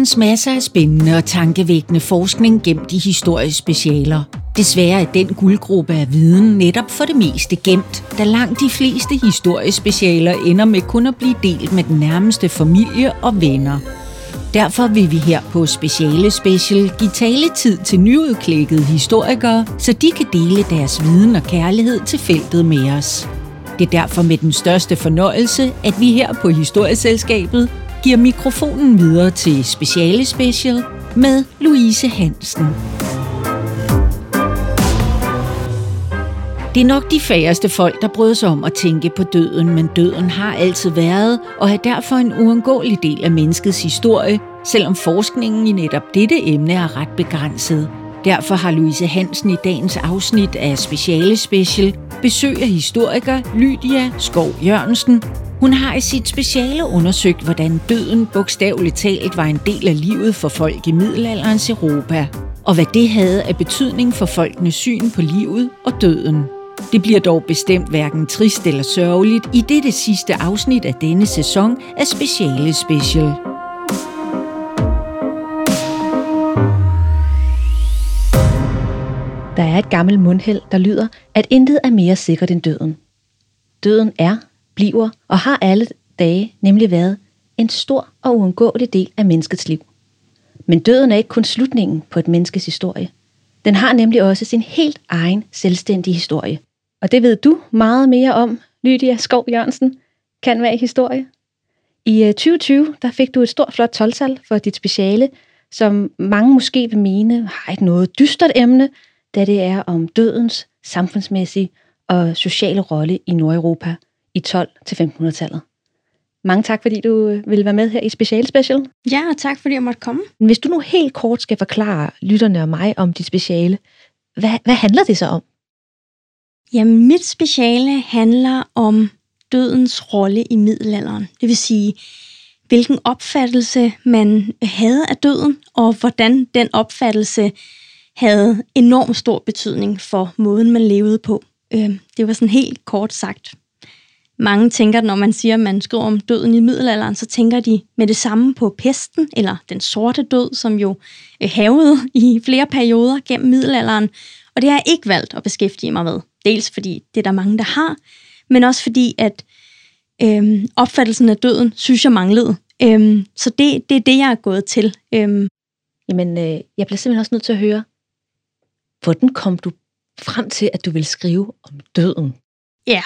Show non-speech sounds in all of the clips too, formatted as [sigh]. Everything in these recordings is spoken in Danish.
findes masser af spændende og tankevækkende forskning gemt i historiespecialer. Desværre er den guldgruppe af viden netop for det meste gemt, da langt de fleste historiespecialer ender med kun at blive delt med den nærmeste familie og venner. Derfor vil vi her på Speciale Special give taletid til nyudklækkede historikere, så de kan dele deres viden og kærlighed til feltet med os. Det er derfor med den største fornøjelse, at vi her på Historieselskabet giver mikrofonen videre til Speciale Special med Louise Hansen. Det er nok de færreste folk, der bryder sig om at tænke på døden, men døden har altid været og er derfor en uundgåelig del af menneskets historie, selvom forskningen i netop dette emne er ret begrænset. Derfor har Louise Hansen i dagens afsnit af Speciale Special besøg af historiker Lydia Skov Jørgensen. Hun har i sit speciale undersøgt, hvordan døden bogstaveligt talt var en del af livet for folk i middelalderens Europa, og hvad det havde af betydning for folkenes syn på livet og døden. Det bliver dog bestemt hverken trist eller sørgeligt i dette sidste afsnit af denne sæson af Speciale Special. Der er et gammelt mundhæld, der lyder, at intet er mere sikkert end døden. Døden er, bliver og har alle dage nemlig været en stor og uundgåelig del af menneskets liv. Men døden er ikke kun slutningen på et menneskes historie. Den har nemlig også sin helt egen selvstændige historie. Og det ved du meget mere om, Lydia Skov Jørgensen, kan være historie. I øh, 2020 der fik du et stort flot 12 for dit speciale, som mange måske vil mene har et noget dystert emne, da det er om dødens samfundsmæssige og sociale rolle i Nordeuropa i 12-1500-tallet. Mange tak, fordi du øh, ville være med her i Special Special. Ja, og tak fordi jeg måtte komme. Hvis du nu helt kort skal forklare lytterne og mig om dit speciale, hvad, hvad handler det så om? Jamen, mit speciale handler om dødens rolle i middelalderen. Det vil sige, hvilken opfattelse man havde af døden, og hvordan den opfattelse havde enormt stor betydning for måden, man levede på. Øh, det var sådan helt kort sagt. Mange tænker, når man siger, at man skriver om døden i middelalderen, så tænker de med det samme på pesten, eller den sorte død, som jo øh, havede i flere perioder gennem middelalderen. Og det har jeg ikke valgt at beskæftige mig med. Dels fordi det er der mange, der har, men også fordi, at øhm, opfattelsen af døden, synes jeg manglede. Øhm, så det, det er det, jeg er gået til. Øhm. Jamen, øh, jeg bliver simpelthen også nødt til at høre, hvordan kom du frem til, at du vil skrive om døden? Ja,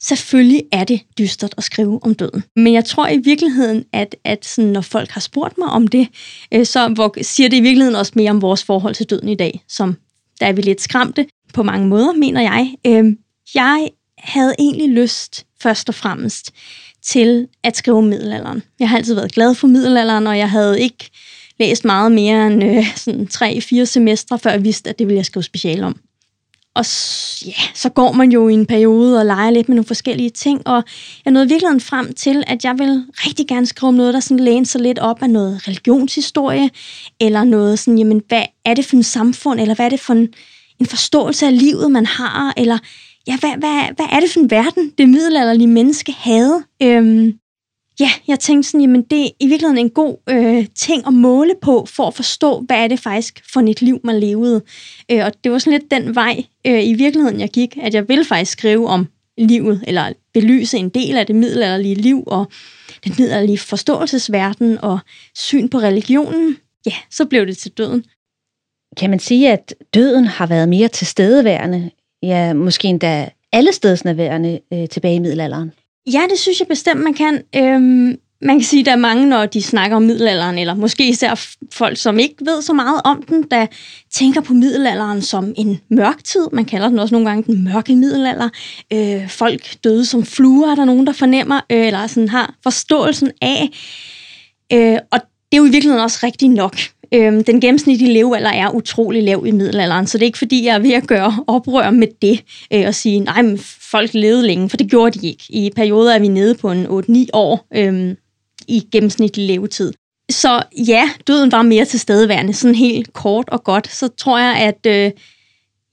selvfølgelig er det dystert at skrive om døden. Men jeg tror i virkeligheden, at, at sådan, når folk har spurgt mig om det, øh, så hvor, siger det i virkeligheden også mere om vores forhold til døden i dag, som der er vi lidt skræmte på mange måder, mener jeg. Øh, jeg havde egentlig lyst først og fremmest til at skrive om middelalderen. Jeg har altid været glad for middelalderen, og jeg havde ikke læst meget mere end øh, sådan tre-fire semestre, før jeg vidste, at det ville jeg skrive special om. Og ja, så går man jo i en periode og leger lidt med nogle forskellige ting, og jeg nåede virkelig frem til, at jeg vil rigtig gerne skrive om noget, der sådan læner sig lidt op af noget religionshistorie, eller noget sådan, jamen, hvad er det for en samfund, eller hvad er det for en, en forståelse af livet, man har, eller ja, hvad, hvad, hvad er det for en verden, det middelalderlige menneske havde? Øhm, ja, jeg tænkte sådan, jamen det er i virkeligheden en god øh, ting at måle på, for at forstå, hvad er det faktisk for et liv, man levede. Øh, og det var sådan lidt den vej øh, i virkeligheden, jeg gik, at jeg ville faktisk skrive om livet, eller belyse en del af det middelalderlige liv, og den middelalderlige forståelsesverden, og syn på religionen. Ja, så blev det til døden. Kan man sige, at døden har været mere tilstedeværende, ja, måske endda alle stedsnærværende øh, tilbage i middelalderen? Ja, det synes jeg bestemt, man kan. Øhm, man kan sige, at der er mange, når de snakker om middelalderen, eller måske især folk, som ikke ved så meget om den, der tænker på middelalderen som en mørk tid. Man kalder den også nogle gange den mørke middelalder. Øh, folk døde som fluer, er der nogen, der fornemmer, øh, eller sådan har forståelsen af. Øh, og det er jo i virkeligheden også rigtigt nok. Øhm, den gennemsnitlige levealder er utrolig lav i middelalderen, så det er ikke fordi, jeg er ved at gøre oprør med det øh, og sige, nej, men folk levede længe, for det gjorde de ikke. I perioder er vi nede på en 8-9 år øhm, i gennemsnitlig levetid. Så ja, døden var mere tilstedeværende, sådan helt kort og godt. Så tror jeg, at øh,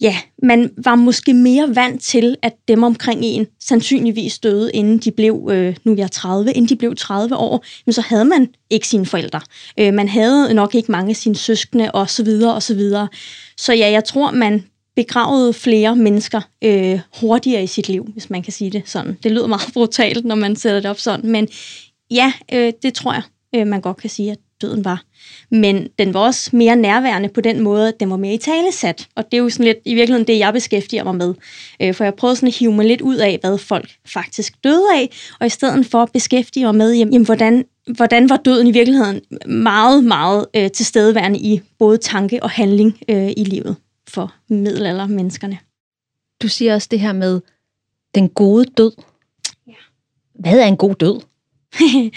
ja, man var måske mere vant til, at dem omkring en sandsynligvis døde, inden de blev, øh, nu er jeg 30, inden de blev 30 år, men så havde man ikke sine forældre. Øh, man havde nok ikke mange af sine søskende, og så videre, og så videre. Så ja, jeg tror, man begravede flere mennesker øh, hurtigere i sit liv, hvis man kan sige det sådan. Det lyder meget brutalt, når man sætter det op sådan, men ja, øh, det tror jeg, øh, man godt kan sige, at døden var. Men den var også mere nærværende på den måde, at den var mere i talesat. Og det er jo sådan lidt i virkeligheden det, jeg beskæftiger mig med. Øh, for jeg prøvede sådan at hive mig lidt ud af, hvad folk faktisk døde af, og i stedet for at beskæftige mig med, jamen, hvordan, hvordan var døden i virkeligheden meget, meget øh, tilstedeværende i både tanke og handling øh, i livet for middelaldermenneskerne. Du siger også det her med den gode død. Ja. Hvad er en god død? [laughs]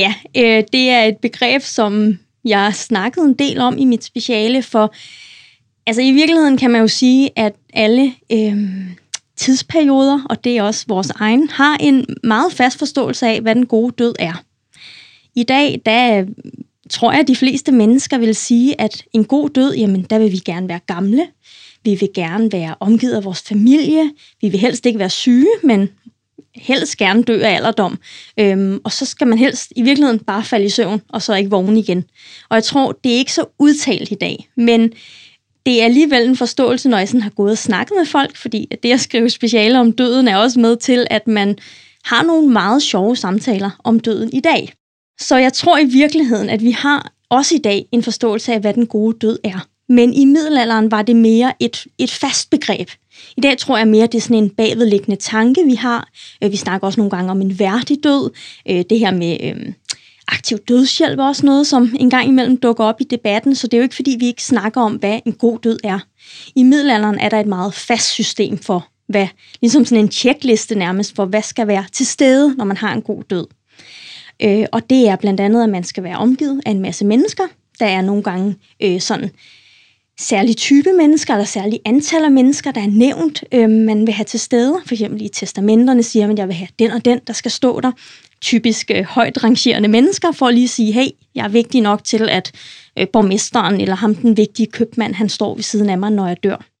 ja, øh, det er et begreb, som jeg snakkede en del om i mit speciale, for altså i virkeligheden kan man jo sige, at alle øh, tidsperioder, og det er også vores egen, har en meget fast forståelse af, hvad den gode død er. I dag, der tror jeg, at de fleste mennesker vil sige, at en god død, jamen der vil vi gerne være gamle, vi vil gerne være omgivet af vores familie, vi vil helst ikke være syge, men helst gerne dø af alderdom. Øhm, og så skal man helst i virkeligheden bare falde i søvn, og så ikke vågne igen. Og jeg tror, det er ikke så udtalt i dag, men det er alligevel en forståelse, når jeg sådan har gået og snakket med folk, fordi det at skrive speciale om døden er også med til, at man har nogle meget sjove samtaler om døden i dag. Så jeg tror i virkeligheden, at vi har også i dag en forståelse af, hvad den gode død er. Men i middelalderen var det mere et, et fast begreb. I dag tror jeg mere, det er sådan en bagvedliggende tanke, vi har. Øh, vi snakker også nogle gange om en værdig død. Øh, det her med øh, aktiv dødshjælp er også noget, som en gang imellem dukker op i debatten, så det er jo ikke, fordi vi ikke snakker om, hvad en god død er. I middelalderen er der et meget fast system for, hvad, ligesom sådan en checkliste nærmest, for hvad skal være til stede, når man har en god død. Øh, og det er blandt andet, at man skal være omgivet af en masse mennesker. Der er nogle gange øh, sådan særlig type mennesker, eller særlig antal af mennesker, der er nævnt, øh, man vil have til stede. For eksempel i testamenterne siger man, at jeg vil have den og den, der skal stå der. Typisk øh, højt rangerende mennesker, for at lige sige, hey, jeg er vigtig nok til, at øh, borgmesteren eller ham, den vigtige købmand, han står ved siden af mig, når jeg dør.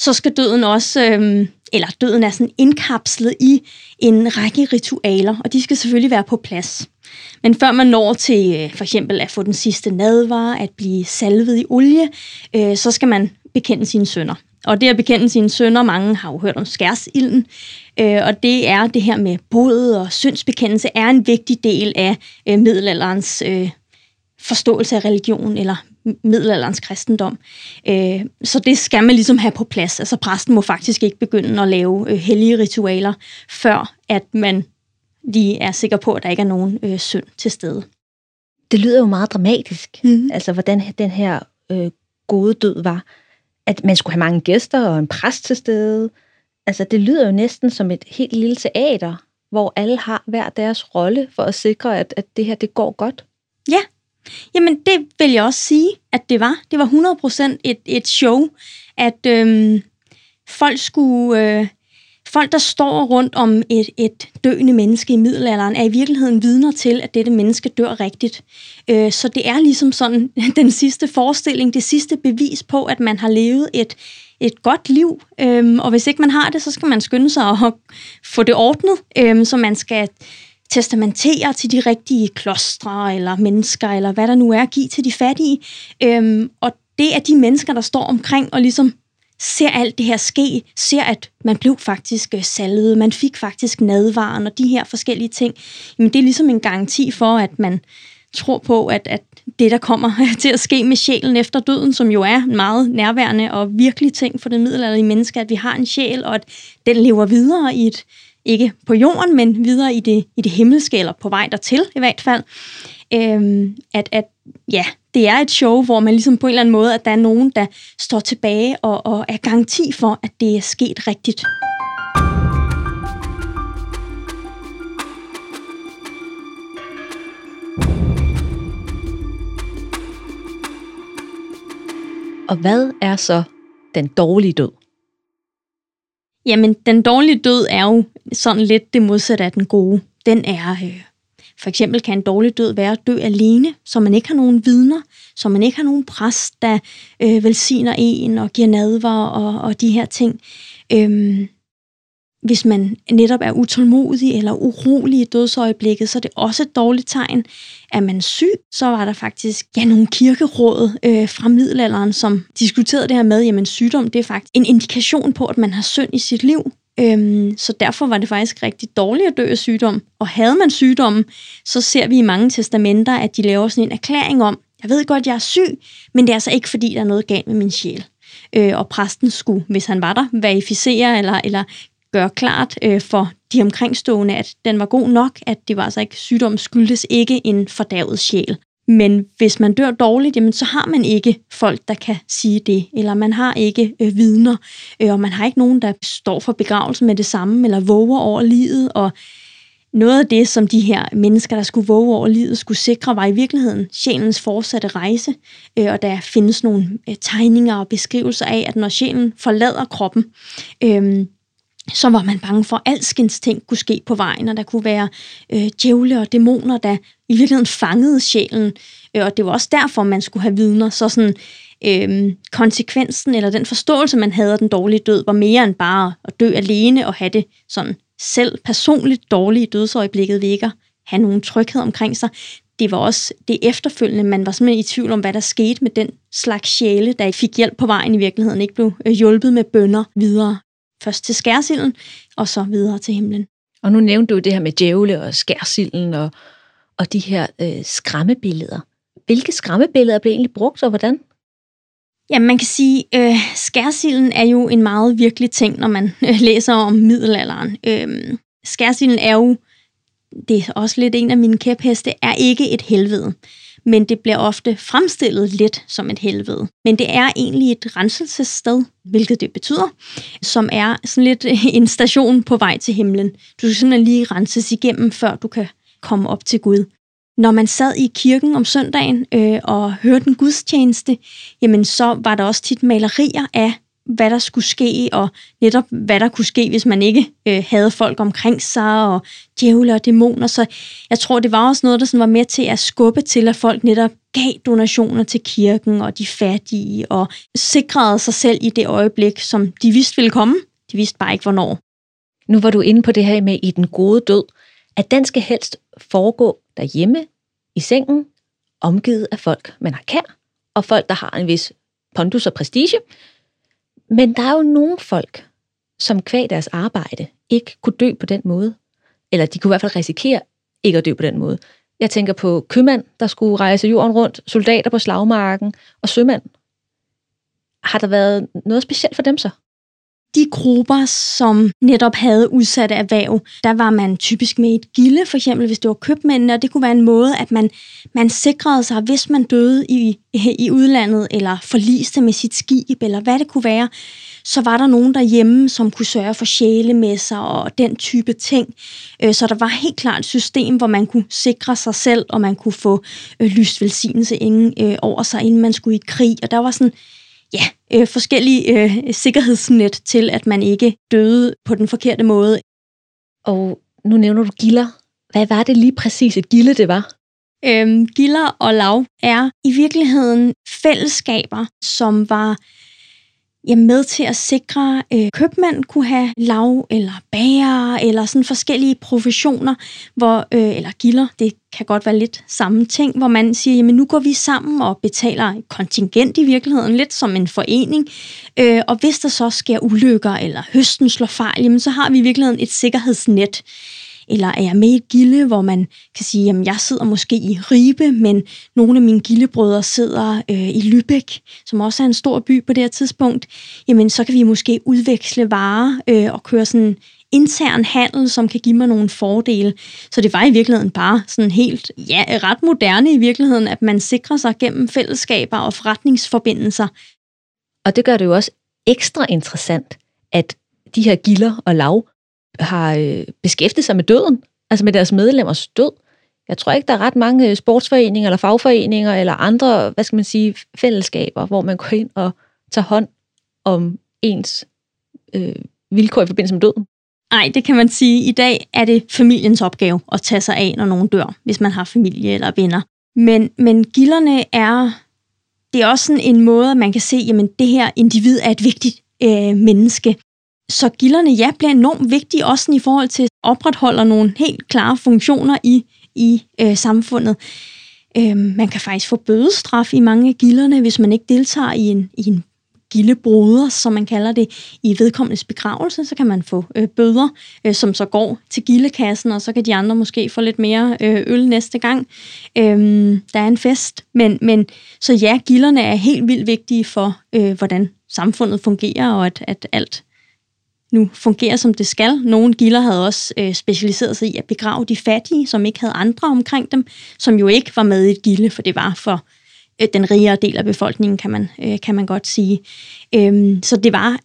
Så skal døden også, øhm, eller døden er sådan indkapslet i en række ritualer, og de skal selvfølgelig være på plads. Men før man når til øh, for eksempel at få den sidste nadvar, at blive salvet i olie, øh, så skal man bekende sine sønder. Og det at bekende sine sønder, mange har jo hørt om skærsilden, øh, og det er det her med bod og syndsbekendelse, er en vigtig del af øh, middelalderens øh, forståelse af religion, eller middelalderens kristendom. Øh, så det skal man ligesom have på plads. Altså præsten må faktisk ikke begynde at lave øh, hellige ritualer, før at man lige er sikker på, at der ikke er nogen øh, synd til stede. Det lyder jo meget dramatisk, mm. altså hvordan den her øh, gode død var. At man skulle have mange gæster og en præst til stede. Altså det lyder jo næsten som et helt lille teater, hvor alle har hver deres rolle for at sikre, at, at det her det går godt. Ja, jamen det vil jeg også sige, at det var. Det var 100% et, et show, at øhm, folk skulle... Øh, folk, der står rundt om et, et døende menneske i middelalderen, er i virkeligheden vidner til, at dette menneske dør rigtigt. Øh, så det er ligesom sådan [laughs] den sidste forestilling, det sidste bevis på, at man har levet et, et godt liv. Øhm, og hvis ikke man har det, så skal man skynde sig at få det ordnet, øhm, så man skal testamentere til de rigtige klostre eller mennesker, eller hvad der nu er, at give til de fattige. Øhm, og det er de mennesker, der står omkring og ligesom ser alt det her ske, ser at man blev faktisk øh, salvet, man fik faktisk nadvaren og de her forskellige ting, jamen det er ligesom en garanti for, at man tror på, at, at det, der kommer [laughs] til at ske med sjælen efter døden, som jo er en meget nærværende og virkelig ting for den middelalderlige menneske, at vi har en sjæl, og at den lever videre i et, ikke på jorden, men videre i det, i det himmelske, eller på vej dertil i hvert fald. Øhm, at, at ja, det er et show, hvor man ligesom på en eller anden måde, at der er nogen, der står tilbage og, og er garanti for, at det er sket rigtigt. Og hvad er så den dårlige død? Jamen, den dårlige død er jo sådan lidt det modsatte af den gode. Den er øh, For eksempel kan en dårlig død være at dø alene, så man ikke har nogen vidner, så man ikke har nogen præst, der øh, velsigner en og giver nadver og, og de her ting. Øhm, hvis man netop er utålmodig eller urolig i dødsøjeblikket, så er det også et dårligt tegn. Er man syg, så var der faktisk ja, nogle kirkeråd øh, fra middelalderen, som diskuterede det her med, at sygdom det er faktisk en indikation på, at man har synd i sit liv. Øhm, så derfor var det faktisk rigtig dårligt at dø af sygdom. Og havde man sygdommen, så ser vi i mange testamenter, at de laver sådan en erklæring om, jeg ved godt, jeg er syg, men det er altså ikke, fordi der er noget galt med min sjæl. Øh, og præsten skulle, hvis han var der, verificere eller, eller gøre klart øh, for de omkringstående, at den var god nok, at det var altså ikke sygdom skyldtes ikke en fordavet sjæl. Men hvis man dør dårligt, jamen, så har man ikke folk, der kan sige det, eller man har ikke øh, vidner, øh, og man har ikke nogen, der står for begravelsen med det samme, eller våger over livet, og noget af det, som de her mennesker, der skulle våge over livet, skulle sikre, var i virkeligheden sjælens fortsatte rejse, øh, og der findes nogle øh, tegninger og beskrivelser af, at når sjælen forlader kroppen, øh, så var man bange for, at alskens ting kunne ske på vejen, og der kunne være øh, djævle og dæmoner, der i virkeligheden fangede sjælen. Øh, og det var også derfor, man skulle have vidner. Så sådan, øh, konsekvensen eller den forståelse, man havde af den dårlige død, var mere end bare at dø alene og have det sådan selv personligt dårlige dødsøjeblikket ved ikke at have nogen tryghed omkring sig. Det var også det efterfølgende, man var simpelthen i tvivl om, hvad der skete med den slags sjæle, der ikke fik hjælp på vejen i virkeligheden, ikke blev øh, hjulpet med bønder videre først til skærsilden, og så videre til himlen. Og nu nævnte du det her med djævle og skærsilden og, og de her øh, skræmmebilleder. Hvilke skræmmebilleder blev egentlig brugt, og hvordan? Ja, man kan sige, øh, skærsilden er jo en meget virkelig ting, når man øh, læser om middelalderen. Øh, skærsilden er jo, det er også lidt en af mine kæpheste, er ikke et helvede men det bliver ofte fremstillet lidt som et helvede. Men det er egentlig et renselsessted, hvilket det betyder, som er sådan lidt [laughs] en station på vej til himlen. Du skal simpelthen lige renses igennem, før du kan komme op til Gud. Når man sad i kirken om søndagen øh, og hørte en gudstjeneste, jamen så var der også tit malerier af hvad der skulle ske, og netop hvad der kunne ske, hvis man ikke øh, havde folk omkring sig, og djævle og dæmoner. Så jeg tror, det var også noget, der sådan var med til at skubbe til, at folk netop gav donationer til kirken og de fattige, og sikrede sig selv i det øjeblik, som de vidste ville komme. De vidste bare ikke, hvornår. Nu var du inde på det her med i den gode død, at den skal helst foregå derhjemme, i sengen, omgivet af folk, man har kær, og folk, der har en vis pondus og prestige, men der er jo nogle folk, som kvæg deres arbejde ikke kunne dø på den måde. Eller de kunne i hvert fald risikere ikke at dø på den måde. Jeg tænker på købmand, der skulle rejse jorden rundt, soldater på slagmarken og sømand. Har der været noget specielt for dem så? De grupper, som netop havde udsatte erhverv, der var man typisk med et gilde, for eksempel hvis det var købmændene, og det kunne være en måde, at man, man sikrede sig, hvis man døde i, i udlandet, eller forliste med sit skib, eller hvad det kunne være, så var der nogen derhjemme, som kunne sørge for sjælemesser og den type ting. Øh, så der var helt klart et system, hvor man kunne sikre sig selv, og man kunne få øh, lyst velsignelse inden, øh, over sig, inden man skulle i krig. Og der var sådan ja, øh, forskellige øh, sikkerhedsnet til, at man ikke døde på den forkerte måde. Og nu nævner du gilder. Hvad var det lige præcis et gilde, det var? Øhm, gilder og lav er i virkeligheden fællesskaber, som var ja, med til at sikre, at øh, købmænd kunne have lav eller bager eller sådan forskellige professioner, hvor, øh, eller gilder, det kan godt være lidt samme ting, hvor man siger, jamen nu går vi sammen og betaler et kontingent i virkeligheden, lidt som en forening, øh, og hvis der så sker ulykker eller høsten slår fejl, jamen så har vi i virkeligheden et sikkerhedsnet. Eller er jeg med i et gilde, hvor man kan sige, at jeg sidder måske i Ribe, men nogle af mine gildebrødre sidder øh, i Lübeck, som også er en stor by på det her tidspunkt. Jamen, så kan vi måske udveksle varer øh, og køre sådan intern handel, som kan give mig nogle fordele. Så det var i virkeligheden bare sådan helt, ja, ret moderne i virkeligheden, at man sikrer sig gennem fællesskaber og forretningsforbindelser. Og det gør det jo også ekstra interessant, at de her gilder og lav har øh, beskæftiget sig med døden, altså med deres medlemmers død. Jeg tror ikke, der er ret mange øh, sportsforeninger eller fagforeninger eller andre, hvad skal man sige, fællesskaber, hvor man går ind og tager hånd om ens øh, vilkår i forbindelse med døden. Nej, det kan man sige. I dag er det familiens opgave at tage sig af, når nogen dør, hvis man har familie eller venner. Men, men gilderne er, det er også sådan en måde, at man kan se, jamen det her individ er et vigtigt øh, menneske. Så gilderne, ja, bliver enormt vigtige, også i forhold til at opretholde nogle helt klare funktioner i, i øh, samfundet. Øh, man kan faktisk få bødestraf i mange af gilderne, hvis man ikke deltager i en, i en gildebroder, som man kalder det, i vedkommendes begravelse, så kan man få øh, bøder, øh, som så går til gildekassen, og så kan de andre måske få lidt mere øh, øl næste gang. Øh, der er en fest. Men, men så ja, gilderne er helt vildt vigtige for, øh, hvordan samfundet fungerer, og at, at alt nu fungerer, som det skal. Nogle gilder havde også øh, specialiseret sig i at begrave de fattige, som ikke havde andre omkring dem, som jo ikke var med i et gilde, for det var for øh, den rigere del af befolkningen, kan man, øh, kan man godt sige. Øhm, så det var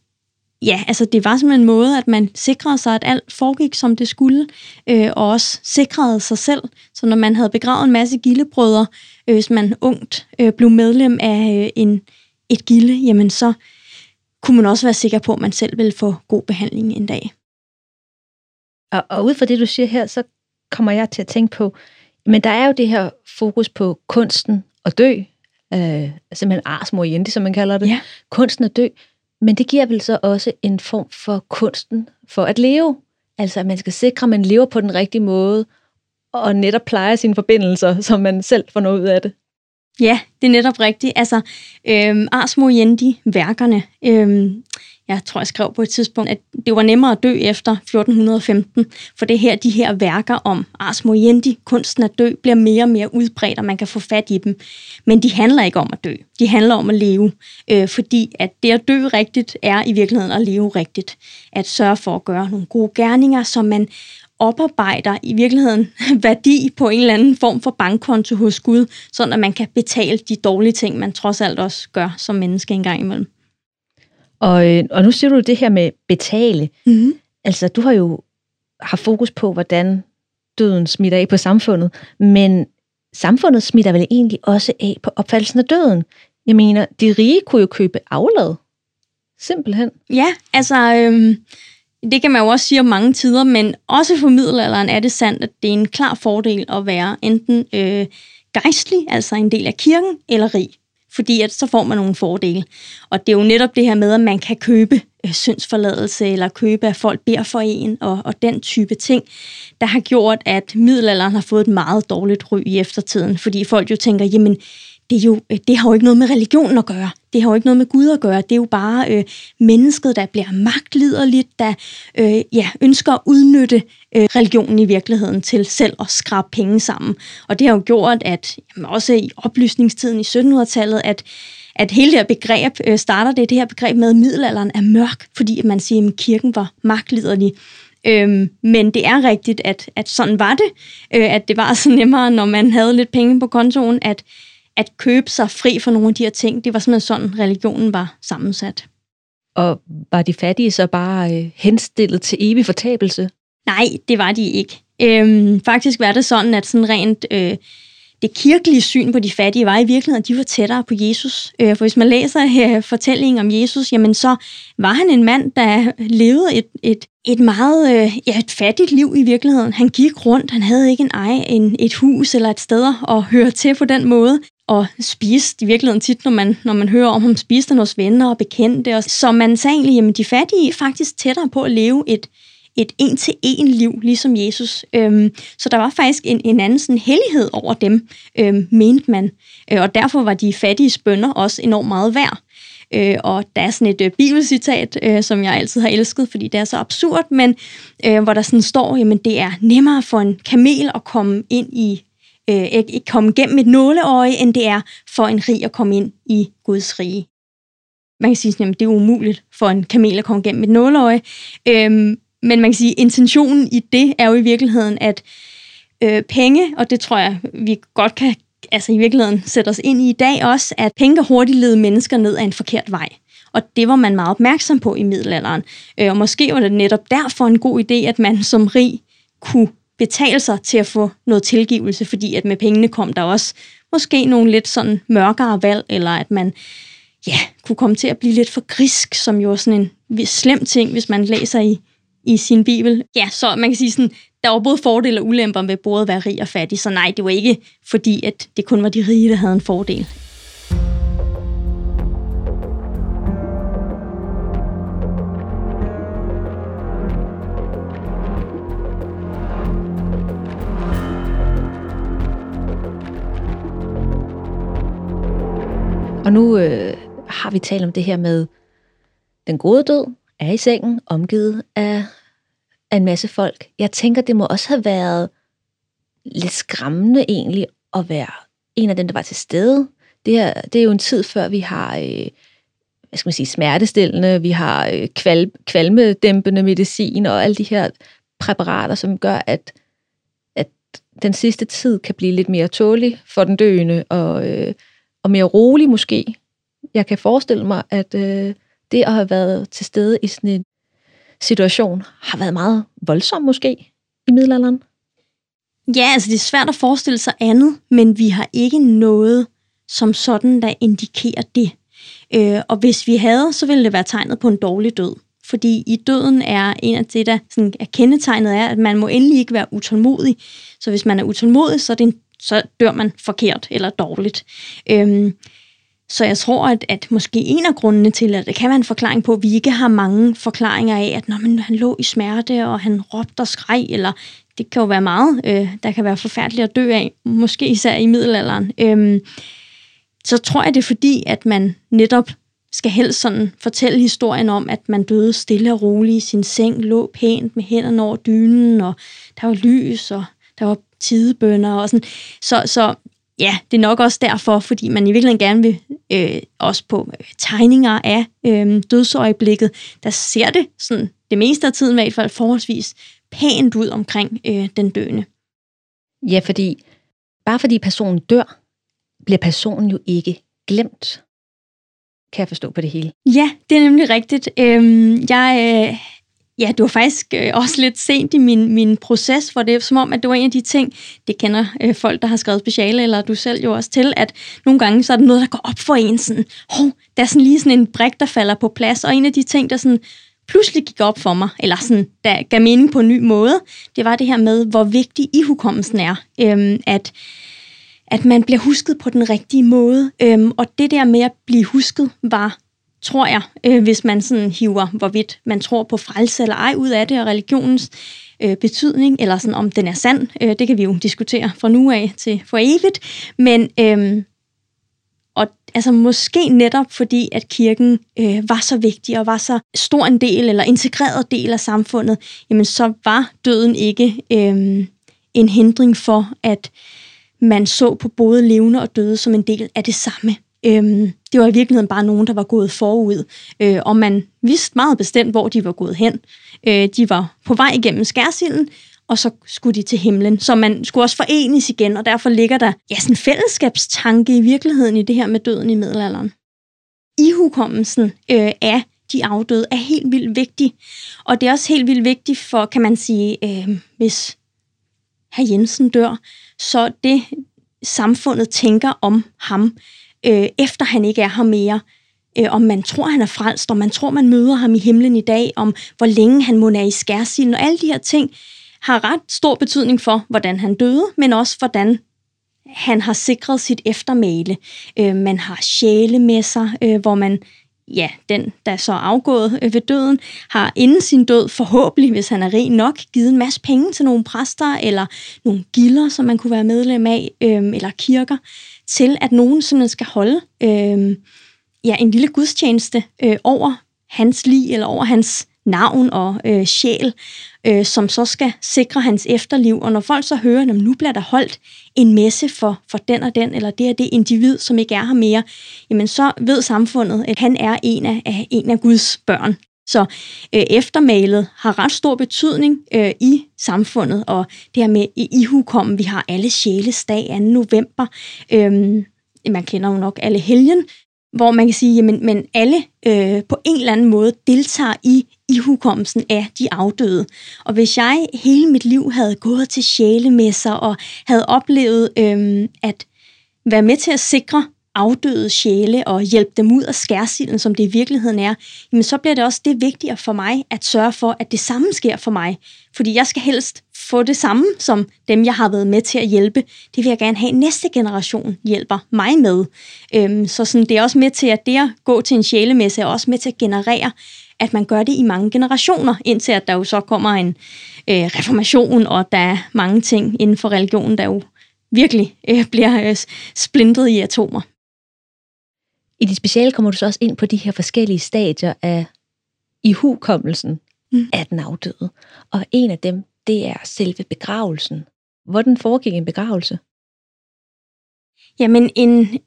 ja, altså det var simpelthen en måde, at man sikrede sig, at alt foregik, som det skulle, øh, og også sikrede sig selv. Så når man havde begravet en masse gildebrødre, øh, hvis man ungt øh, blev medlem af øh, en, et gilde, jamen så kunne man også være sikker på, at man selv ville få god behandling en dag. Og, og ud fra det, du siger her, så kommer jeg til at tænke på, men der er jo det her fokus på kunsten at dø, øh, simpelthen ars moriendi, som man kalder det, Ja. kunsten at dø, men det giver vel så også en form for kunsten for at leve. Altså, at man skal sikre, at man lever på den rigtige måde, og netop plejer sine forbindelser, så man selv får noget ud af det. Ja, det er netop rigtigt. Altså, øhm, Ars Moriendi, værkerne, øhm, jeg tror, jeg skrev på et tidspunkt, at det var nemmere at dø efter 1415, for det her, de her værker om Ars Moriendi, kunsten at dø, bliver mere og mere udbredt, og man kan få fat i dem. Men de handler ikke om at dø. De handler om at leve, øh, fordi at det at dø rigtigt er i virkeligheden at leve rigtigt. At sørge for at gøre nogle gode gerninger, som man oparbejder i virkeligheden [laughs] værdi på en eller anden form for bankkonto hos Gud, sådan at man kan betale de dårlige ting, man trods alt også gør som menneske en gang imellem. Og, øh, og nu siger du det her med betale. Mm-hmm. Altså, du har jo har fokus på, hvordan døden smitter af på samfundet, men samfundet smitter vel egentlig også af på opfattelsen af døden. Jeg mener, de rige kunne jo købe aflad. Simpelthen. Ja, altså, øhm, det kan man jo også sige om mange tider, men også for middelalderen er det sandt, at det er en klar fordel at være enten øh, gejstlig, altså en del af kirken, eller rig. Fordi at så får man nogle fordele. Og det er jo netop det her med, at man kan købe øh, syndsforladelse, eller købe, at folk beder for en, og, og den type ting, der har gjort, at middelalderen har fået et meget dårligt ry i eftertiden. Fordi folk jo tænker, jamen, det, er jo, øh, det har jo ikke noget med religionen at gøre. Det har jo ikke noget med Gud at gøre. Det er jo bare øh, mennesket, der bliver magtliderligt, der øh, ja, ønsker at udnytte øh, religionen i virkeligheden til selv at skrabe penge sammen. Og det har jo gjort, at jamen, også i oplysningstiden i 1700-tallet, at at hele det her begreb øh, starter det, det her begreb med, at middelalderen er mørk, fordi at man siger, at kirken var magtliderlig. Øhm, men det er rigtigt, at, at sådan var det, øh, at det var så nemmere, når man havde lidt penge på kontoen, at at købe sig fri for nogle af de her ting. Det var simpelthen sådan, religionen var sammensat. Og var de fattige så bare øh, henstillet til evig fortabelse? Nej, det var de ikke. Øhm, faktisk var det sådan, at sådan rent øh, det kirkelige syn på de fattige var i virkeligheden, at de var tættere på Jesus. Øh, for hvis man læser øh, fortællingen om Jesus, jamen så var han en mand, der levede et, et, et meget øh, ja, et fattigt liv i virkeligheden. Han gik rundt, han havde ikke en ej, en, et hus eller et sted at høre til på den måde og spiste i virkeligheden tit, når man, når man hører om ham, spiste han hos venner og bekendte. Og, så man sagde egentlig, jamen de fattige er faktisk tættere på at leve et, et en-til-en liv, ligesom Jesus. Øhm, så der var faktisk en, en anden sådan hellighed over dem, øhm, mente man. Øh, og derfor var de fattige bønder også enormt meget værd. Øh, og der er sådan et øh, bibelcitat, øh, som jeg altid har elsket, fordi det er så absurd, men øh, hvor der sådan står, jamen det er nemmere for en kamel at komme ind i øh, ikke komme gennem et nåleøje, end det er for en rig at komme ind i Guds rige. Man kan sige, at det er umuligt for en kamel at komme gennem et nåleøje. Øhm, men man kan sige, at intentionen i det er jo i virkeligheden, at øh, penge, og det tror jeg, vi godt kan altså i virkeligheden sætte os ind i i dag også, at penge kan hurtigt lede mennesker ned ad en forkert vej. Og det var man meget opmærksom på i middelalderen. Øh, og måske var det netop derfor en god idé, at man som rig kunne betale sig til at få noget tilgivelse, fordi at med pengene kom der også måske nogle lidt sådan mørkere valg, eller at man ja, kunne komme til at blive lidt for grisk, som jo er sådan en slem ting, hvis man læser i, i sin bibel. Ja, så man kan sige sådan, der var både fordele og ulemper ved både at være rig og fattig, så nej, det var ikke fordi, at det kun var de rige, der havde en fordel. Og nu øh, har vi talt om det her med den gode død, er i sengen, omgivet af, af en masse folk. Jeg tænker, det må også have været lidt skræmmende egentlig at være en af dem, der var til stede. Det, her, det er jo en tid før vi har øh, hvad skal man sige, smertestillende, vi har øh, kval, kvalmedæmpende medicin og alle de her præparater, som gør, at, at den sidste tid kan blive lidt mere tålig for den døende og, øh, og mere rolig måske. Jeg kan forestille mig, at øh, det at have været til stede i sådan en situation har været meget voldsom måske i middelalderen. Ja, altså det er svært at forestille sig andet, men vi har ikke noget som sådan, der indikerer det. Øh, og hvis vi havde, så ville det være tegnet på en dårlig død. Fordi i døden er en af det, der sådan er kendetegnet, er, at man må endelig ikke være utålmodig. Så hvis man er utålmodig, så, er det en, så dør man forkert eller dårligt. Øhm, så jeg tror, at, at måske en af grundene til, at det kan være en forklaring på, at vi ikke har mange forklaringer af, at når man, han lå i smerte, og han råbte og skreg, eller det kan jo være meget, øh, der kan være forfærdeligt at dø af, måske især i middelalderen. Øhm, så tror jeg, det er fordi, at man netop skal helst sådan fortælle historien om, at man døde stille og roligt i sin seng, lå pænt med hænderne over dynen, og der var lys, og der var tidebønder og sådan. Så, så ja, det er nok også derfor, fordi man i virkeligheden gerne vil, øh, også på øh, tegninger af øh, dødsøjeblikket, der ser det sådan, det meste af tiden i hvert fald forholdsvis pænt ud omkring øh, den døende. Ja, fordi bare fordi personen dør, bliver personen jo ikke glemt. Kan jeg forstå på det hele? Ja, det er nemlig rigtigt. Øhm, jeg, øh, ja, det var faktisk øh, også lidt sent i min, min proces, for det er som om, at det var en af de ting, det kender øh, folk, der har skrevet speciale, eller du selv jo også til, at nogle gange så er det noget, der går op for en, sådan, hov, der er sådan lige sådan en brik, der falder på plads, og en af de ting, der sådan pludselig gik op for mig, eller sådan, der gav mening på en ny måde, det var det her med, hvor vigtig ihukommelsen er. Øhm, at at man bliver husket på den rigtige måde. Øhm, og det der med at blive husket var, tror jeg, øh, hvis man sådan hiver, hvorvidt man tror på frelse eller ej ud af det, og religionens øh, betydning, eller sådan om den er sand, øh, det kan vi jo diskutere fra nu af til for evigt. Men øh, og altså måske netop fordi, at kirken øh, var så vigtig og var så stor en del eller integreret del af samfundet, jamen så var døden ikke øh, en hindring for, at man så på både levende og døde som en del af det samme. Øhm, det var i virkeligheden bare nogen, der var gået forud, øh, og man vidste meget bestemt, hvor de var gået hen. Øh, de var på vej igennem skærsilden, og så skulle de til himlen. Så man skulle også forenes igen, og derfor ligger der ja, sådan en fællesskabstanke i virkeligheden i det her med døden i middelalderen. Ihukommelsen øh, af de afdøde er helt vildt vigtig, og det er også helt vildt vigtigt for, kan man sige, øh, hvis herr Jensen dør, så det samfundet tænker om ham, øh, efter han ikke er her mere, øh, om man tror, han er frelst, om man tror, man møder ham i himlen i dag, om hvor længe han må er i skærsilden, og alle de her ting har ret stor betydning for, hvordan han døde, men også hvordan han har sikret sit eftermæle. Øh, man har sjæle med sig, øh, hvor man ja, den, der er så afgået øh, ved døden, har inden sin død forhåbentlig, hvis han er rig nok, givet en masse penge til nogle præster eller nogle gilder, som man kunne være medlem af, øh, eller kirker, til at nogen simpelthen skal holde øh, ja, en lille gudstjeneste øh, over hans liv eller over hans navn og øh, sjæl, øh, som så skal sikre hans efterliv. Og når folk så hører, at nu bliver der holdt en messe for, for den og den, eller det er det individ, som ikke er her mere, jamen så ved samfundet, at han er en af, af, en af Guds børn. Så øh, eftermalet har ret stor betydning øh, i samfundet, og det her med i ihukommen, vi har alle sjælesdag 2. november, øh, man kender jo nok alle helgen, hvor man kan sige, jamen men alle øh, på en eller anden måde deltager i i hukommelsen af de afdøde. Og hvis jeg hele mit liv havde gået til sjælemesser og havde oplevet øhm, at være med til at sikre afdøde sjæle og hjælpe dem ud af skærsilden, som det i virkeligheden er, jamen så bliver det også det vigtigere for mig at sørge for, at det samme sker for mig. Fordi jeg skal helst få det samme som dem, jeg har været med til at hjælpe. Det vil jeg gerne have, at næste generation hjælper mig med. Øhm, så sådan, det er også med til, at det at gå til en sjælemesse er også med til at generere, at man gør det i mange generationer, indtil at der jo så kommer en øh, reformation, og der er mange ting inden for religionen, der jo virkelig øh, bliver øh, splintet i atomer. I dit speciale kommer du så også ind på de her forskellige stadier af ihukommelsen mm. af den afdøde. Og en af dem, det er selve begravelsen. Hvordan foregik en begravelse? Jamen, en,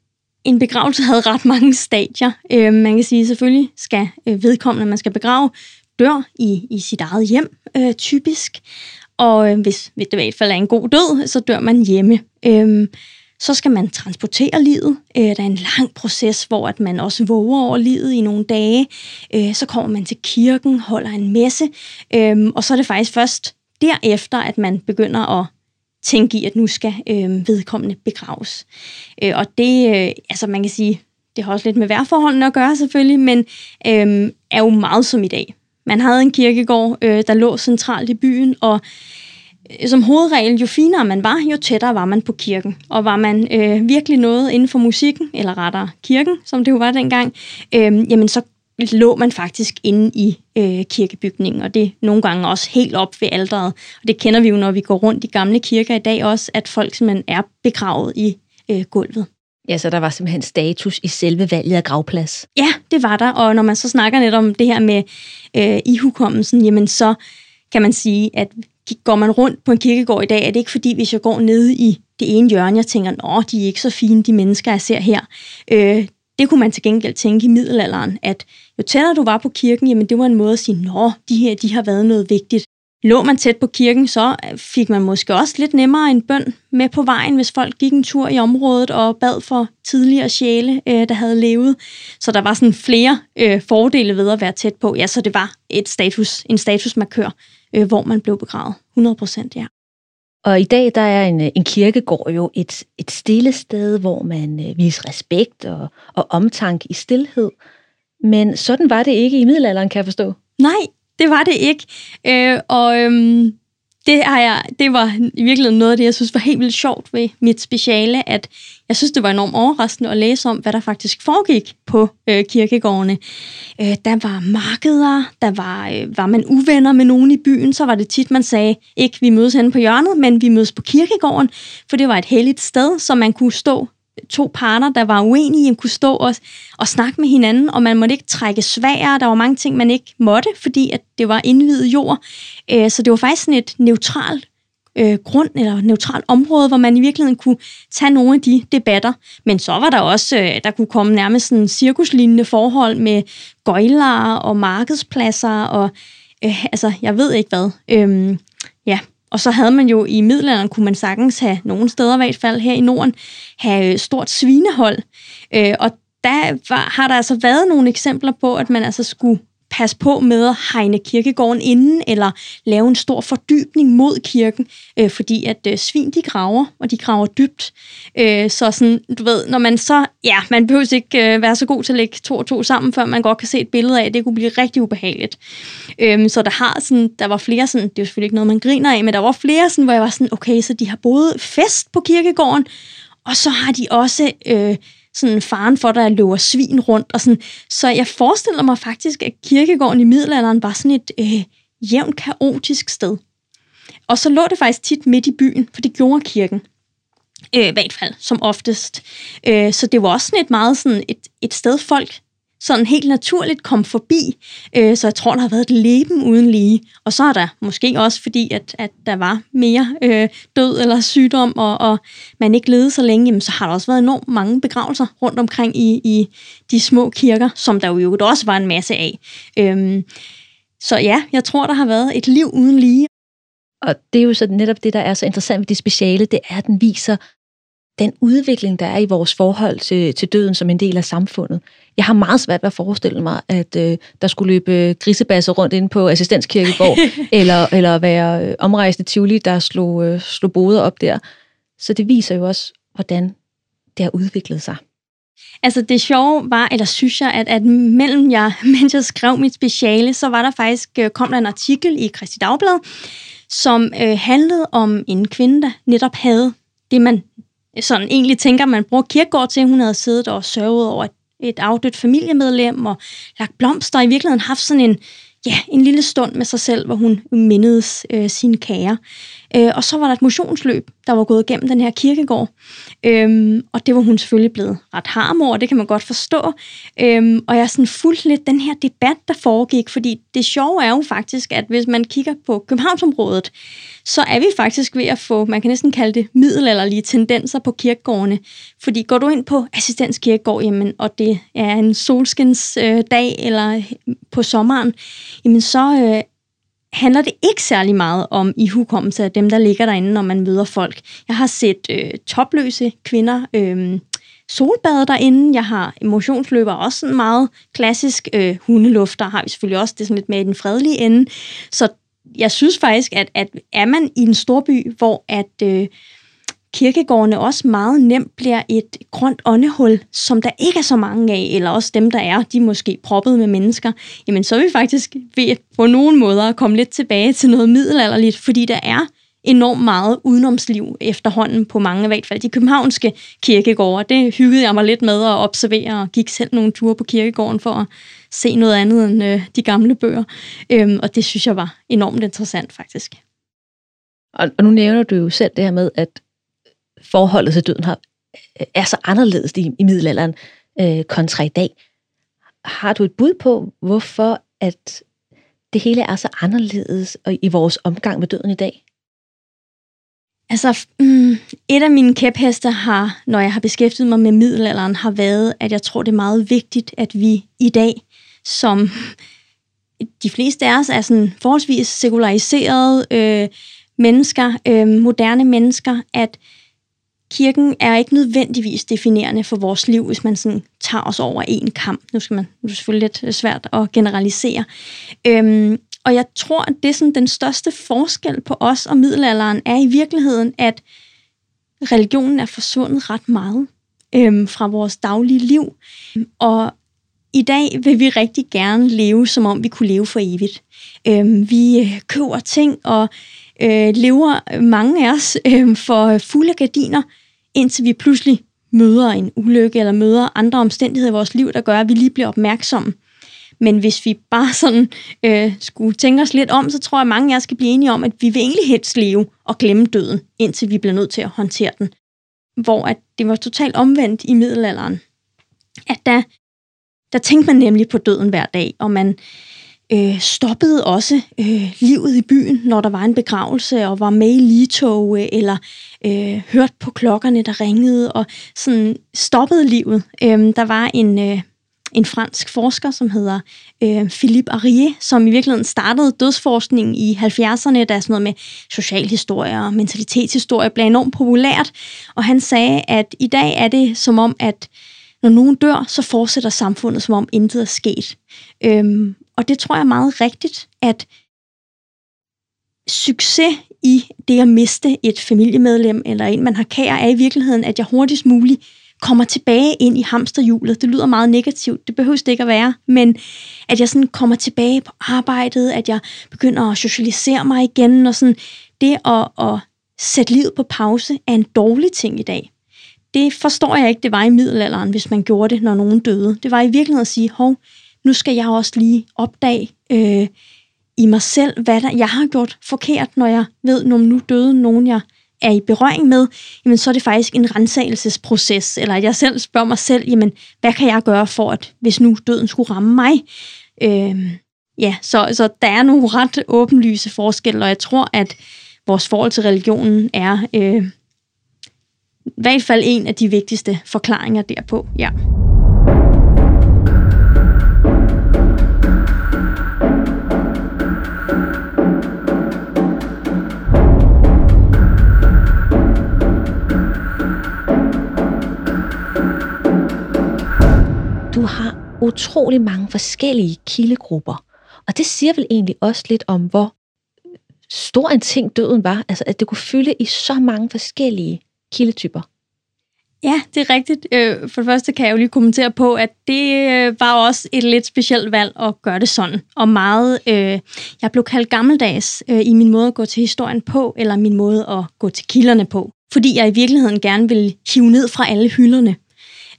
en begravelse havde ret mange stadier. Øh, man kan sige, selvfølgelig skal øh, vedkommende, man skal begrave, dør i, i sit eget hjem, øh, typisk. Og øh, hvis, hvis det i hvert fald er en god død, så dør man hjemme. Øh, så skal man transportere livet. Øh, der er en lang proces, hvor at man også våger over livet i nogle dage. Øh, så kommer man til kirken, holder en messe, øh, og så er det faktisk først derefter, at man begynder at tænke i, at nu skal øh, vedkommende begraves. Øh, og det, øh, altså man kan sige, det har også lidt med værforholdene at gøre selvfølgelig, men øh, er jo meget som i dag. Man havde en kirkegård, øh, der lå centralt i byen, og øh, som hovedregel, jo finere man var, jo tættere var man på kirken. Og var man øh, virkelig noget inden for musikken, eller rettere kirken, som det jo var dengang, øh, jamen så lå man faktisk inde i øh, kirkebygningen, og det nogle gange også helt op ved alderet. Og det kender vi jo, når vi går rundt i gamle kirker i dag også, at folk simpelthen er begravet i øh, gulvet. Ja, så der var simpelthen status i selve valget af gravplads. Ja, det var der, og når man så snakker lidt om det her med øh, ihukommelsen, jamen så kan man sige, at går man rundt på en kirkegård i dag, er det ikke fordi, hvis jeg går ned i det ene hjørne, jeg tænker, nå, de er ikke så fine, de mennesker, jeg ser her. Øh, det kunne man til gengæld tænke i middelalderen, at jo tættere du var på kirken, jamen det var en måde at sige, nå, de her, de har været noget vigtigt. Lå man tæt på kirken, så øh, fik man måske også lidt nemmere en bøn med på vejen, hvis folk gik en tur i området og bad for tidligere sjæle, øh, der havde levet. Så der var sådan flere øh, fordele ved at være tæt på. Ja, så det var et status, en statusmarkør, øh, hvor man blev begravet. 100 procent, ja. Og i dag der er en, øh, en kirkegård jo et, et stille sted, hvor man øh, viser respekt og, og omtanke i stillhed. Men sådan var det ikke i middelalderen, kan jeg forstå. Nej, det var det ikke. Øh, og øhm, det, har jeg, det var i virkeligheden noget af det, jeg synes var helt vildt sjovt ved mit speciale, at jeg synes, det var enormt overraskende at læse om, hvad der faktisk foregik på øh, kirkegårdene. Øh, der var markeder, der var, øh, var man uvenner med nogen i byen, så var det tit, man sagde, ikke vi mødes henne på hjørnet, men vi mødes på kirkegården, for det var et helligt sted, så man kunne stå to parter, der var uenige, kunne stå og, og snakke med hinanden, og man måtte ikke trække svære. Der var mange ting, man ikke måtte, fordi at det var indvidet jord. Øh, så det var faktisk sådan et neutralt øh, grund eller neutralt område, hvor man i virkeligheden kunne tage nogle af de debatter. Men så var der også, øh, der kunne komme nærmest sådan cirkuslignende forhold med gøjlere og markedspladser og øh, altså, jeg ved ikke hvad. Øhm, og så havde man jo i middelalderen, kunne man sagtens have, nogle steder i hvert fald her i Norden, have øh, stort svinehold. Øh, og der var, har der altså været nogle eksempler på, at man altså skulle passe på med at hegne kirkegården inden, eller lave en stor fordybning mod kirken, øh, fordi at øh, svin, de graver, og de graver dybt. Øh, så sådan, du ved, når man så, ja, man behøver ikke øh, være så god til at lægge to og to sammen, før man godt kan se et billede af, at det kunne blive rigtig ubehageligt. Øh, så der har sådan, der var flere sådan, det er jo selvfølgelig ikke noget, man griner af, men der var flere sådan, hvor jeg var sådan, okay, så de har både fest på kirkegården, og så har de også... Øh, sådan faren for, der løber svin rundt. Og sådan. Så jeg forestiller mig faktisk, at kirkegården i middelalderen var sådan et øh, jævnt kaotisk sted. Og så lå det faktisk tit midt i byen, for det gjorde kirken. Øh, I hvert fald, som oftest. Øh, så det var også sådan et meget sådan et, et sted, folk sådan helt naturligt kom forbi. Øh, så jeg tror, der har været et leben uden lige. Og så er der måske også fordi, at, at der var mere øh, død eller sygdom, og, og man ikke levede så længe, jamen, så har der også været enormt mange begravelser rundt omkring i, i de små kirker, som der jo også var en masse af. Øh, så ja, jeg tror, der har været et liv uden lige. Og det er jo så netop det, der er så interessant ved det speciale, det er, at den viser den udvikling, der er i vores forhold til, til døden som en del af samfundet. Jeg har meget svært ved at forestille mig, at øh, der skulle løbe grisebasser rundt ind på assistenskirkegård, [laughs] eller, eller være øh, omrejste Tivoli, der slog, øh, slog boder op der. Så det viser jo også, hvordan det har udviklet sig. Altså det sjove var, eller synes jeg, at, at mellem jeg, [laughs] mens jeg skrev mit speciale, så var der faktisk, øh, kom der en artikel i Kristi Dagblad, som øh, handlede om en kvinde, der netop havde det, man sådan egentlig tænker, man bruger kirkegård til. Hun havde siddet og sørget over et, et afdødt familiemedlem og lagt blomster, og i virkeligheden haft sådan en, ja, en lille stund med sig selv, hvor hun mindedes øh, sine kære. Øh, og så var der et motionsløb, der var gået igennem den her kirkegård. Øhm, og det var hun selvfølgelig blevet ret harm over, det kan man godt forstå. Øhm, og jeg sådan fuldt lidt den her debat, der foregik, fordi det sjove er jo faktisk, at hvis man kigger på Københavnsområdet, så er vi faktisk ved at få, man kan næsten kalde det middelalderlige tendenser på kirkegårdene. Fordi går du ind på Assistens Kirkegård, jamen, og det er en solskins øh, dag eller på sommeren, jamen så øh, handler det ikke særlig meget om ihukommelse af dem, der ligger derinde, når man møder folk. Jeg har set øh, topløse kvinder øh, solbade derinde. Jeg har emotionsløber også sådan meget klassisk. Øh, hundelufter har vi selvfølgelig også. Det er sådan lidt mere i den fredelige ende. Så jeg synes faktisk, at, at er man i en storby, hvor at... Øh, kirkegårdene også meget nemt bliver et grønt åndehul, som der ikke er så mange af, eller også dem, der er, de er måske proppet med mennesker, jamen så er vi faktisk ved på nogle måder at komme lidt tilbage til noget middelalderligt, fordi der er enormt meget udenomsliv efterhånden på mange, i hvert fald de københavnske kirkegårde. Det hyggede jeg mig lidt med at observere, og gik selv nogle ture på kirkegården for at se noget andet end øh, de gamle bøger. Øhm, og det synes jeg var enormt interessant, faktisk. Og, og nu nævner du jo selv det her med, at forholdet til døden har, er så anderledes i, i middelalderen øh, kontra i dag. Har du et bud på, hvorfor at det hele er så anderledes i vores omgang med døden i dag? Altså, mm, et af mine kæpheste har, når jeg har beskæftiget mig med middelalderen, har været, at jeg tror, det er meget vigtigt, at vi i dag, som de fleste af os er sådan forholdsvis sekulariserede øh, mennesker, øh, moderne mennesker, at kirken er ikke nødvendigvis definerende for vores liv, hvis man sådan tager os over en kamp. Nu skal man nu er det selvfølgelig lidt øh, svært at generalisere. Øhm, og jeg tror, at det er sådan den største forskel på os og middelalderen er i virkeligheden, at religionen er forsvundet ret meget øhm, fra vores daglige liv. Og i dag vil vi rigtig gerne leve, som om vi kunne leve for evigt. Øhm, vi øh, køber ting og øh, lever mange af os øh, for fulde gardiner, indtil vi pludselig møder en ulykke eller møder andre omstændigheder i vores liv, der gør, at vi lige bliver opmærksomme. Men hvis vi bare sådan øh, skulle tænke os lidt om, så tror jeg, at mange af os skal blive enige om, at vi vil egentlig helst leve og glemme døden, indtil vi bliver nødt til at håndtere den. Hvor at det var totalt omvendt i middelalderen. At der, der tænkte man nemlig på døden hver dag, og man øh, stoppede også øh, livet i byen, når der var en begravelse, og var med i ligetog, øh, eller øh, hørte på klokkerne, der ringede, og sådan stoppede livet. Øh, der var en, øh, en fransk forsker, som hedder øh, Philippe Arie, som i virkeligheden startede dødsforskning i 70'erne, der er sådan noget med socialhistorie og mentalitetshistorie blev enormt populært, og han sagde, at i dag er det som om, at når nogen dør, så fortsætter samfundet, som om intet er sket. Øhm, og det tror jeg er meget rigtigt, at succes i det at miste et familiemedlem eller en, man har kær, er i virkeligheden, at jeg hurtigst muligt kommer tilbage ind i hamsterhjulet. Det lyder meget negativt, det behøver det ikke at være, men at jeg sådan kommer tilbage på arbejdet, at jeg begynder at socialisere mig igen, og sådan det at, at sætte livet på pause er en dårlig ting i dag. Det forstår jeg ikke, det var i middelalderen, hvis man gjorde det, når nogen døde. Det var i virkeligheden at sige, hov, nu skal jeg også lige opdage øh, i mig selv, hvad der, jeg har gjort forkert, når jeg ved, når nu døde nogen, jeg er i berøring med, jamen så er det faktisk en rensagelsesproces, eller jeg selv spørger mig selv, jamen hvad kan jeg gøre for, at hvis nu døden skulle ramme mig? Øh, ja, så, så der er nogle ret åbenlyse forskelle, og jeg tror, at vores forhold til religionen er øh, i hvert fald en af de vigtigste forklaringer derpå, ja. utrolig mange forskellige kildegrupper. Og det siger vel egentlig også lidt om, hvor stor en ting døden var. Altså, at det kunne fylde i så mange forskellige kildetyper. Ja, det er rigtigt. Øh, for det første kan jeg jo lige kommentere på, at det øh, var også et lidt specielt valg at gøre det sådan. Og meget, øh, jeg blev kaldt gammeldags øh, i min måde at gå til historien på, eller min måde at gå til kilderne på. Fordi jeg i virkeligheden gerne vil hive ned fra alle hylderne.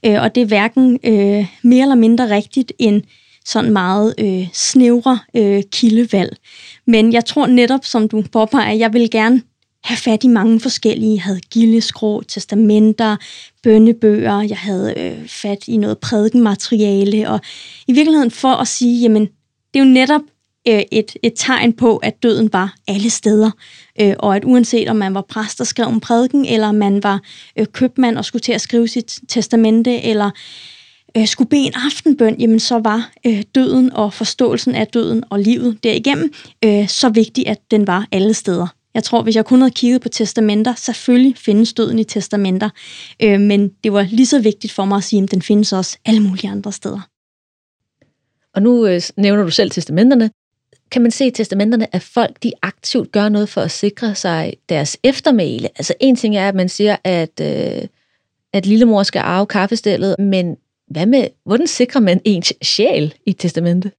Øh, og det er hverken øh, mere eller mindre rigtigt end sådan meget øh, snævre øh, kildevalg. Men jeg tror netop, som du påpeger, jeg vil gerne have fat i mange forskellige. Jeg havde gildeskrå, testamenter, bønnebøger, jeg havde øh, fat i noget prædikenmateriale, og i virkeligheden for at sige, jamen, det er jo netop øh, et, et tegn på, at døden var alle steder, øh, og at uanset om man var præst og skrev en prædiken, eller man var øh, købmand og skulle til at skrive sit testamente, eller øh, skulle bede en aftenbøn, jamen så var øh, døden og forståelsen af døden og livet derigennem øh, så vigtig, at den var alle steder. Jeg tror, hvis jeg kun havde kigget på testamenter, selvfølgelig findes døden i testamenter, øh, men det var lige så vigtigt for mig at sige, at den findes også alle mulige andre steder. Og nu øh, nævner du selv testamenterne. Kan man se i testamenterne, at folk de aktivt gør noget for at sikre sig deres eftermæle? Altså en ting er, at man siger, at, øh, at lillemor skal arve kaffestillet, men hvad med, hvordan sikrer man ens sjæl i testamentet?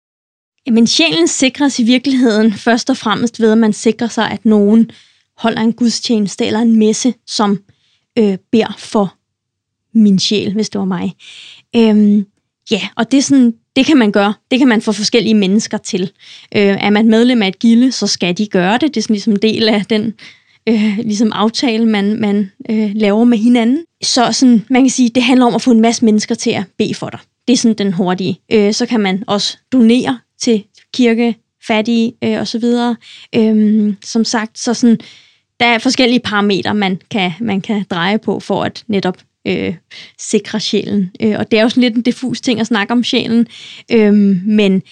Jamen, sjælen sikres i virkeligheden først og fremmest ved, at man sikrer sig, at nogen holder en gudstjeneste eller en messe, som øh, beder for min sjæl, hvis det var mig. Øhm, ja, og det er sådan, det kan man gøre. Det kan man få forskellige mennesker til. Øh, er man medlem af et gilde, så skal de gøre det. Det er sådan ligesom en del af den øh, ligesom aftale, man, man øh, laver med hinanden. Så sådan, man kan sige, det handler om at få en masse mennesker til at bede for dig. Det er sådan den hurtige. Øh, så kan man også donere til kirke, fattige øh, osv. Øhm, som sagt, så sådan, der er forskellige parametre, man kan, man kan dreje på for at netop øh, sikre sjælen. Øh, og det er jo sådan lidt en diffus ting at snakke om sjælen, øh, men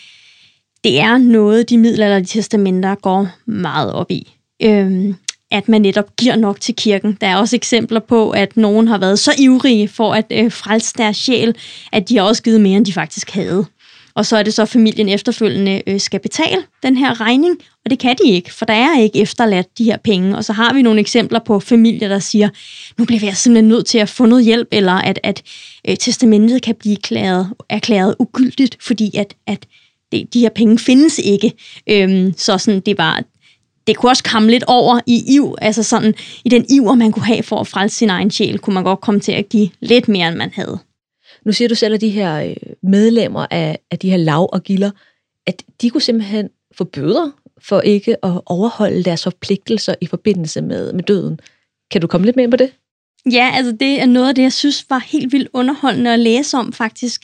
det er noget, de middelalderlige testamenter går meget op i. Øh, at man netop giver nok til kirken. Der er også eksempler på, at nogen har været så ivrige for at øh, frelse deres sjæl, at de har også givet mere, end de faktisk havde. Og så er det så, at familien efterfølgende øh, skal betale den her regning, og det kan de ikke, for der er ikke efterladt de her penge. Og så har vi nogle eksempler på familier, der siger, nu bliver jeg altså simpelthen nødt til at få noget hjælp, eller at, at øh, testamentet kan blive erklæret, erklæret ugyldigt, fordi at, at det, de her penge findes ikke. Øhm, så sådan, det var, det kunne også komme lidt over i iv, altså sådan i den iver, man kunne have for at frelse sin egen sjæl, kunne man godt komme til at give lidt mere, end man havde. Nu siger du selv, at de her øh, medlemmer af, af de her lav og gilder, at de kunne simpelthen få bøder for ikke at overholde deres forpligtelser i forbindelse med, med døden. Kan du komme lidt mere ind på det? Ja, altså det er noget af det, jeg synes var helt vildt underholdende at læse om faktisk.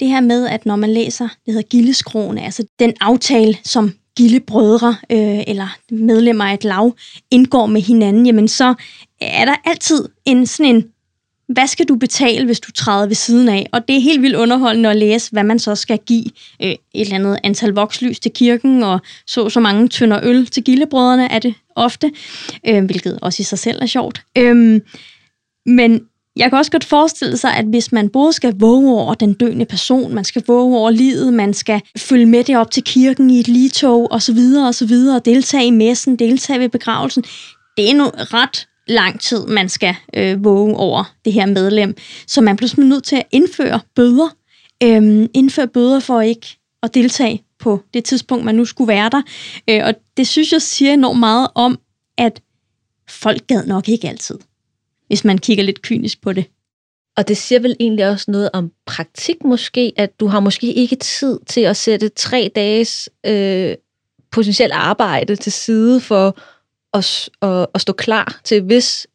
Det her med, at når man læser, det hedder Gildeskrone, altså den aftale, som gildebrødre øh, eller medlemmer af et lav indgår med hinanden, jamen så er der altid en sådan en hvad skal du betale, hvis du træder ved siden af? Og det er helt vildt underholdende at læse, hvad man så skal give øh, et eller andet antal vokslys til kirken, og så så mange tønder øl til gildebrødrene er det ofte, øh, hvilket også i sig selv er sjovt. Øh, men jeg kan også godt forestille sig, at hvis man både skal våge over den døende person, man skal våge over livet, man skal følge med det op til kirken i et ligetog osv. osv., deltage i messen, deltage ved begravelsen, det er nu ret lang tid, man skal øh, våge over det her medlem. Så man bliver simpelthen nødt til at indføre bøder. Øhm, indføre bøder for ikke at deltage på det tidspunkt, man nu skulle være der. Øh, og det synes jeg siger enormt meget om, at folk gad nok ikke altid, hvis man kigger lidt kynisk på det. Og det siger vel egentlig også noget om praktik måske, at du har måske ikke tid til at sætte tre dages øh, potentielt arbejde til side for at, at, at stå klar til, hvis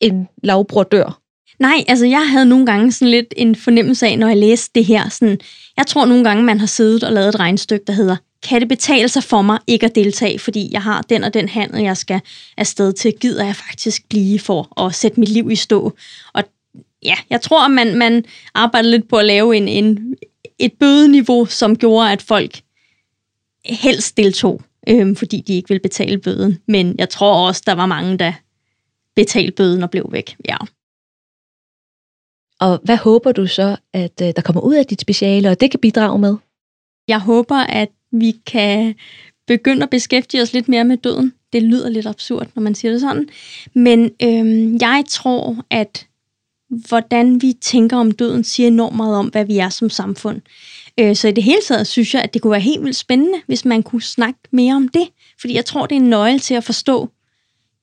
en lavbror dør? Nej, altså jeg havde nogle gange sådan lidt en fornemmelse af, når jeg læste det her. Sådan, jeg tror nogle gange, man har siddet og lavet et regnstykke, der hedder, kan det betale sig for mig ikke at deltage, fordi jeg har den og den handel, jeg skal afsted til, gider jeg faktisk blive for at sætte mit liv i stå. Og ja, jeg tror, man, man arbejder lidt på at lave en, en, et bødeniveau, som gjorde, at folk helst deltog øhm, fordi de ikke vil betale bøden. Men jeg tror også, der var mange, der betalte bøden og blev væk. Ja. Og hvad håber du så, at øh, der kommer ud af dit speciale, og det kan bidrage med? Jeg håber, at vi kan begynde at beskæftige os lidt mere med døden. Det lyder lidt absurd, når man siger det sådan. Men øhm, jeg tror, at hvordan vi tænker om døden, siger enormt meget om, hvad vi er som samfund. Øh, så i det hele taget synes jeg, at det kunne være helt vildt spændende, hvis man kunne snakke mere om det. Fordi jeg tror, det er en nøgle til at forstå,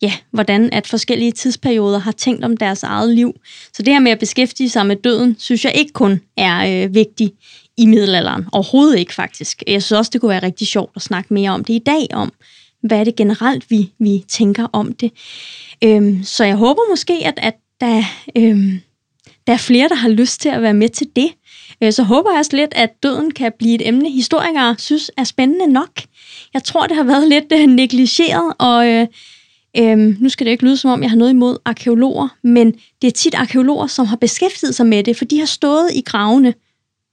ja, hvordan at forskellige tidsperioder har tænkt om deres eget liv. Så det her med at beskæftige sig med døden, synes jeg ikke kun er øh, vigtigt i middelalderen. Overhovedet ikke faktisk. Jeg synes også, det kunne være rigtig sjovt at snakke mere om det i dag, om hvad er det generelt, vi, vi tænker om det. Øhm, så jeg håber måske, at, at der, øhm, der er flere, der har lyst til at være med til det. Øh, så håber jeg også lidt, at døden kan blive et emne, historikere synes er spændende nok. Jeg tror, det har været lidt øh, negligeret, og øh, øh, nu skal det ikke lyde som om, jeg har noget imod arkeologer, men det er tit arkeologer, som har beskæftiget sig med det, for de har stået i gravene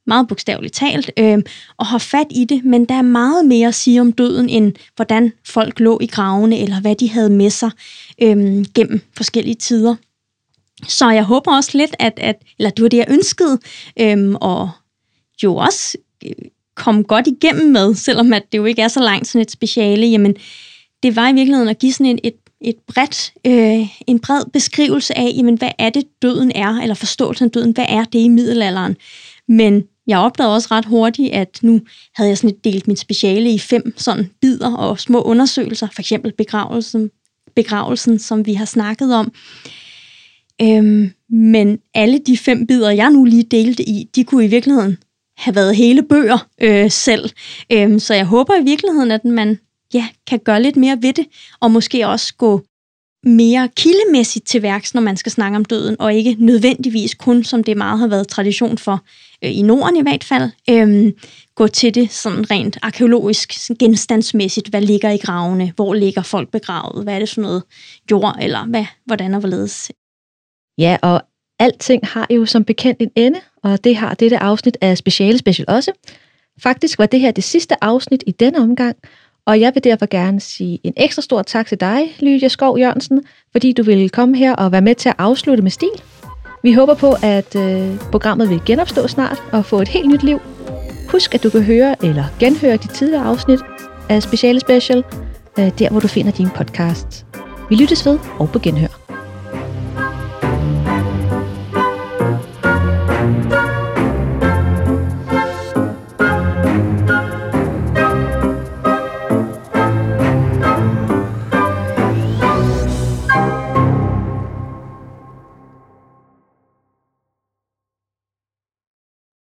meget bogstaveligt talt, øh, og har fat i det, men der er meget mere at sige om døden, end hvordan folk lå i gravene, eller hvad de havde med sig øh, gennem forskellige tider. Så jeg håber også lidt, at, at eller det var det, jeg ønskede, øhm, og jo også øh, kom godt igennem med, selvom at det jo ikke er så langt sådan et speciale, jamen det var i virkeligheden at give sådan et, et, et bredt, øh, en bred beskrivelse af, jamen hvad er det døden er, eller forståelsen af døden, hvad er det i middelalderen. Men jeg opdagede også ret hurtigt, at nu havde jeg sådan delt mit speciale i fem sådan bidder og små undersøgelser, for eksempel begravelsen, begravelsen som vi har snakket om. Øhm, men alle de fem bidder, jeg nu lige delte i, de kunne i virkeligheden have været hele bøger øh, selv. Øhm, så jeg håber i virkeligheden, at man ja, kan gøre lidt mere ved det, og måske også gå mere kildemæssigt til værks, når man skal snakke om døden, og ikke nødvendigvis kun, som det meget har været tradition for, øh, i Norden i hvert fald, øh, gå til det sådan rent arkeologisk, sådan genstandsmæssigt. Hvad ligger i gravene? Hvor ligger folk begravet? Hvad er det for noget jord? Eller hvad, hvordan og hvorledes? Ja, og alting har jo som bekendt en ende, og det har dette afsnit af Speciale Special også. Faktisk var det her det sidste afsnit i denne omgang, og jeg vil derfor gerne sige en ekstra stor tak til dig, Lydia Skov Jørgensen, fordi du ville komme her og være med til at afslutte med stil. Vi håber på, at øh, programmet vil genopstå snart og få et helt nyt liv. Husk, at du kan høre eller genhøre de tidligere afsnit af Speciale Special, øh, der hvor du finder din podcast. Vi lyttes ved og på genhør.